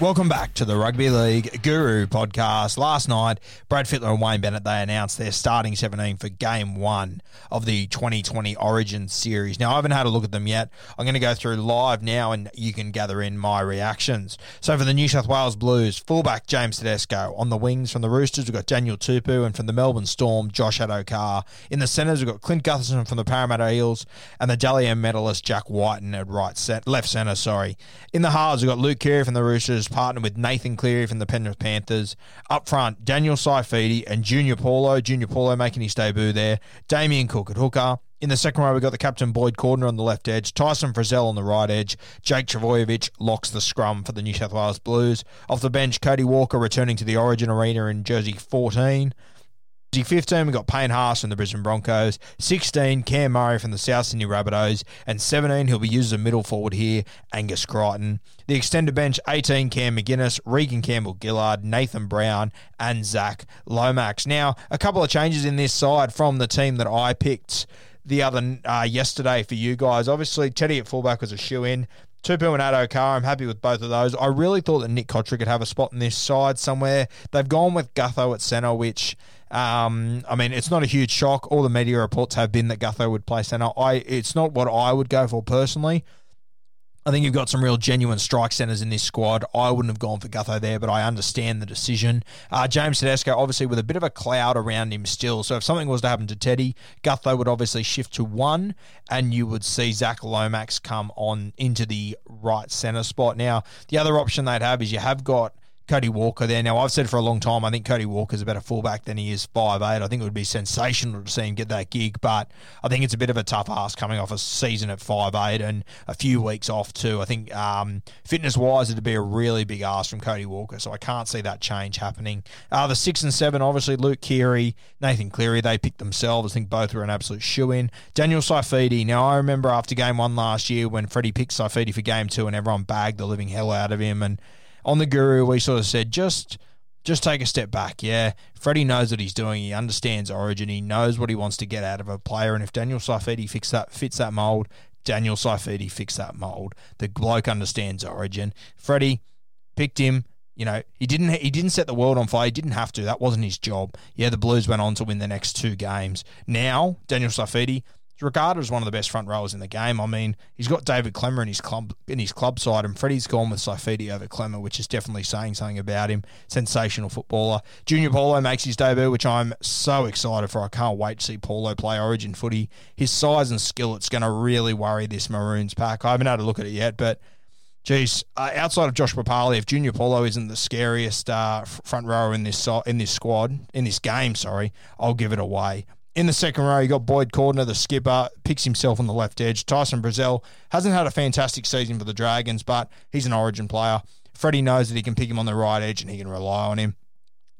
Welcome back to the Rugby League Guru podcast. Last night, Brad Fittler and Wayne Bennett, they announced their starting 17 for game one of the 2020 Origin series. Now, I haven't had a look at them yet. I'm going to go through live now and you can gather in my reactions. So for the New South Wales Blues, fullback James Tedesco. On the wings from the Roosters, we've got Daniel Tupou and from the Melbourne Storm, Josh Addo-Carr. In the centres, we've got Clint Gutherson from the Parramatta Eels and the Dally M medalist Jack Wighton at right set, left centre, sorry. In the halves, we've got Luke Keary from the Roosters, partnered with Nathan Cleary from the Penrith Panthers. Up front, Daniel Saifiti and Junior Paulo. Junior Paulo making his debut there. Damien Cook at hooker. In the second row, we've got the captain Boyd Cordner on the left edge, Tyson Frizell on the right edge, Jake Trbojevic locks the scrum for the New South Wales Blues. Off the bench, Cody Walker returning to the Origin Arena in jersey 14. Jersey 15, we've got Payne Haas from the Brisbane Broncos. 16, Cam Murray from the South Sydney Rabbitohs. And 17, he'll be used as a middle forward here, Angus Crichton. The extended bench, 18, Cam McInnes, Reagan Campbell Gillard, Nathan Brown, and Zac Lomax. Now, a couple of changes in this side from the team that I picked the other uh, yesterday for you guys. Obviously, Teddy at fullback was a shoe in. Tupou and Addo-Carr, I'm happy with both of those. I really thought that Nick Cotric could have a spot in this side somewhere. They've gone with Gutho at centre, which, um, I mean, it's not a huge shock. All the media reports have been that Gutho would play centre. I, it's not what I would go for personally. I think you've got some real genuine strike centres in this squad. I wouldn't have gone for Gutho there, but I understand the decision. Uh, James Tedesco, obviously, with a bit of a cloud around him still. So if something was to happen to Teddy, Gutho would obviously shift to one, and you would see Zac Lomax come on into the right centre spot. Now, the other option they'd have is you have got Cody Walker there. Now, I've said for a long time, I think Cody Walker's a better fullback than he is 5'8. I think it would be sensational to see him get that gig, but I think it's a bit of a tough ask coming off a season at 5'8 and a few weeks off, too. I think um, fitness wise, it'd be a really big ask from Cody Walker, so I can't see that change happening. Uh, the 6 and 7, obviously, Luke Keary, Nathan Cleary, they picked themselves. I think both were an absolute shoe in. Daniel Saifiti. Now, I remember after game one last year when Freddie picked Saifiti for game two and everyone bagged the living hell out of him and on the guru, we sort of said just just take a step back. Yeah, Freddie knows what he's doing. He understands Origin. He knows what he wants to get out of a player. And if Daniel Saifiti fits that fits that mold, Daniel Saifiti fits that mold. The bloke understands Origin. Freddie picked him. You know, he didn't he didn't set the world on fire. He didn't have to. That wasn't his job. Yeah, the Blues went on to win the next two games. Now, Daniel Saifiti regarded as one of the best front rowers in the game. I mean, he's got David Klemmer in his club in his club side, and Freddie's gone with Saifiti over Klemmer, which is definitely saying something about him. Sensational footballer. Junior Paulo makes his debut, which I'm so excited for. I can't wait to see Paulo play Origin footy. His size and skill, it's going to really worry this Maroons pack. I haven't had a look at it yet, but Geez, uh, outside of Josh Papalii, if Junior Paulo isn't the scariest uh, front rower in this so- in this squad in this game, sorry, I'll give it away. In the second row, you got Boyd Cordner, the skipper, picks himself on the left edge. Tyson Frizell hasn't had a fantastic season for the Dragons, but he's an Origin player. Freddie knows that he can pick him on the right edge and he can rely on him.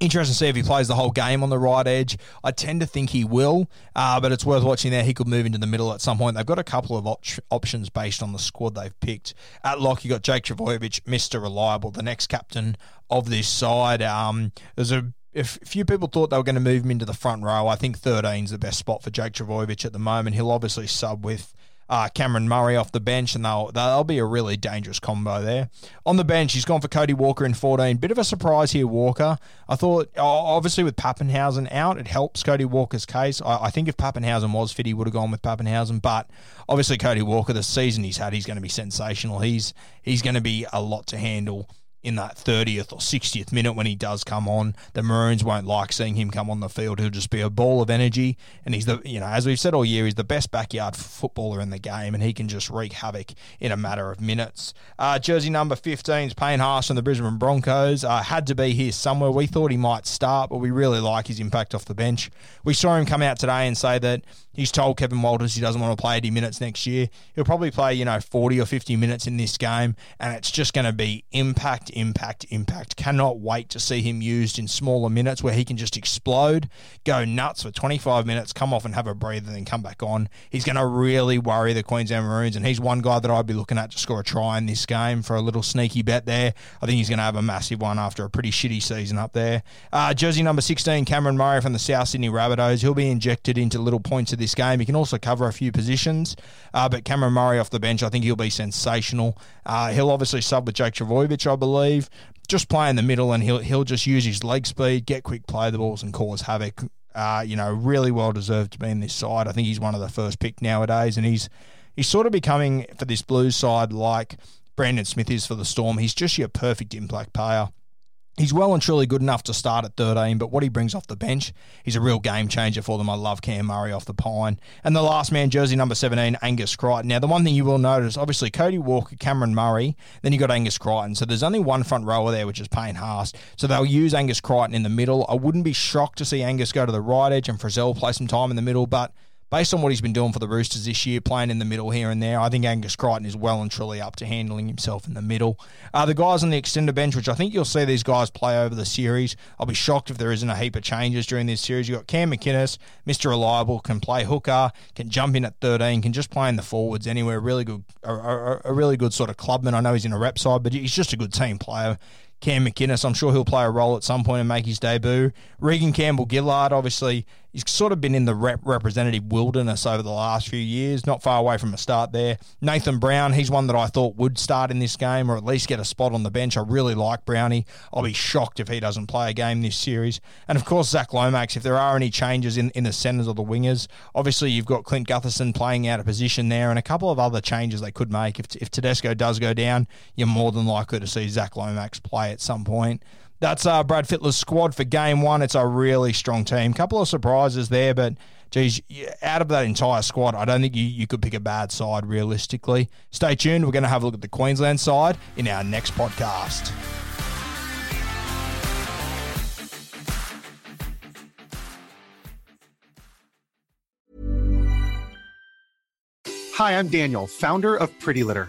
Interesting to see if he plays the whole game on the right edge. I tend to think he will, uh, but it's worth watching there. He could move into the middle at some point. They've got a couple of op- options based on the squad they've picked. At lock, you got Jake Trbojevic, Mr. Reliable, the next captain of this side. Um, there's a if a few people thought they were going to move him into the front row, I think 13 is the best spot for Jake Trbojevic at the moment. He'll obviously sub with uh, Cameron Murray off the bench, and they'll they'll be a really dangerous combo there. On the bench, he's gone for Cody Walker in 14. Bit of a surprise here, Walker. I thought, obviously, with Papenhuyzen out, it helps Cody Walker's case. I, I think if Papenhuyzen was fit, he would have gone with Papenhuyzen, but obviously, Cody Walker, the season he's had, he's going to be sensational. He's he's going to be a lot to handle in that 30th or 60th minute when he does come on. The Maroons won't like seeing him come on the field. He'll just be a ball of energy. And he's the, you know, as we've said all year, he's the best backyard footballer in the game and he can just wreak havoc in a matter of minutes. Uh, jersey number 15 is Payne Haas from the Brisbane Broncos. Uh, had to be here somewhere. We thought he might start, but we really like his impact off the bench. We saw him come out today and say that he's told Kevin Walters he doesn't want to play 80 minutes next year. He'll probably play, you know, 40 or 50 minutes in this game and it's just going to be impact impact, impact. Cannot wait to see him used in smaller minutes where he can just explode, go nuts for 25 minutes, come off and have a breather, then come back on. He's going to really worry the Queensland Maroons, and he's one guy that I'd be looking at to score a try in this game for a little sneaky bet there. I think he's going to have a massive one after a pretty shitty season up there. Uh, jersey number 16, Cameron Murray from the South Sydney Rabbitohs. He'll be injected into little points of this game. He can also cover a few positions, uh, but Cameron Murray off the bench, I think he'll be sensational. Uh, he'll obviously sub with Jake Trbojevic, I believe just play in the middle and he'll he'll just use his leg speed, get quick play the balls and cause havoc. Uh, you know, really well deserved to be in this side. I think he's one of the first pick nowadays, and he's he's sort of becoming for this Blues side like Brandon Smith is for the Storm. He's just your perfect impact player. He's well and truly good enough to start at 13, but what he brings off the bench, he's a real game changer for them. I love Cam Murray off the pine. And the last man, jersey number 17, Angus Crichton. Now, the one thing you will notice, obviously, Cody Walker, Cameron Murray, then you got Angus Crichton. So there's only one front rower there, which is Payne Haas. So they'll use Angus Crichton in the middle. I wouldn't be shocked to see Angus go to the right edge and Frizell play some time in the middle, but based on what he's been doing for the Roosters this year, playing in the middle here and there, I think Angus Crichton is well and truly up to handling himself in the middle. Uh, the guys on the extender bench, which I think you'll see these guys play over the series. I'll be shocked if there isn't a heap of changes during this series. You've got Cam McInnes, Mr. Reliable, can play hooker, can jump in at 13, can just play in the forwards anywhere. Really good, a, a, a really good sort of clubman. I know he's in a rep side, but he's just a good team player. Cam McInnes, I'm sure he'll play a role at some point and make his debut. Reagan Campbell Gillard, obviously, he's sort of been in the rep representative wilderness over the last few years, not far away from a start there. Nathan Brown, he's one that I thought would start in this game or at least get a spot on the bench. I really like Brownie. I'll be shocked if he doesn't play a game this series. And of course, Zac Lomax, if there are any changes in, in the centres or the wingers, obviously you've got Clint Gutherson playing out of position there and a couple of other changes they could make. If, if Tedesco does go down, you're more than likely to see Zac Lomax play at some point. That's uh, Brad Fittler's squad for game one. It's a really strong team. Couple of surprises there, but geez, out of that entire squad, I don't think you, you could pick a bad side realistically. Stay tuned. We're going to have a look at the Queensland side in our next podcast. Hi, I'm Daniel, founder of Pretty Litter.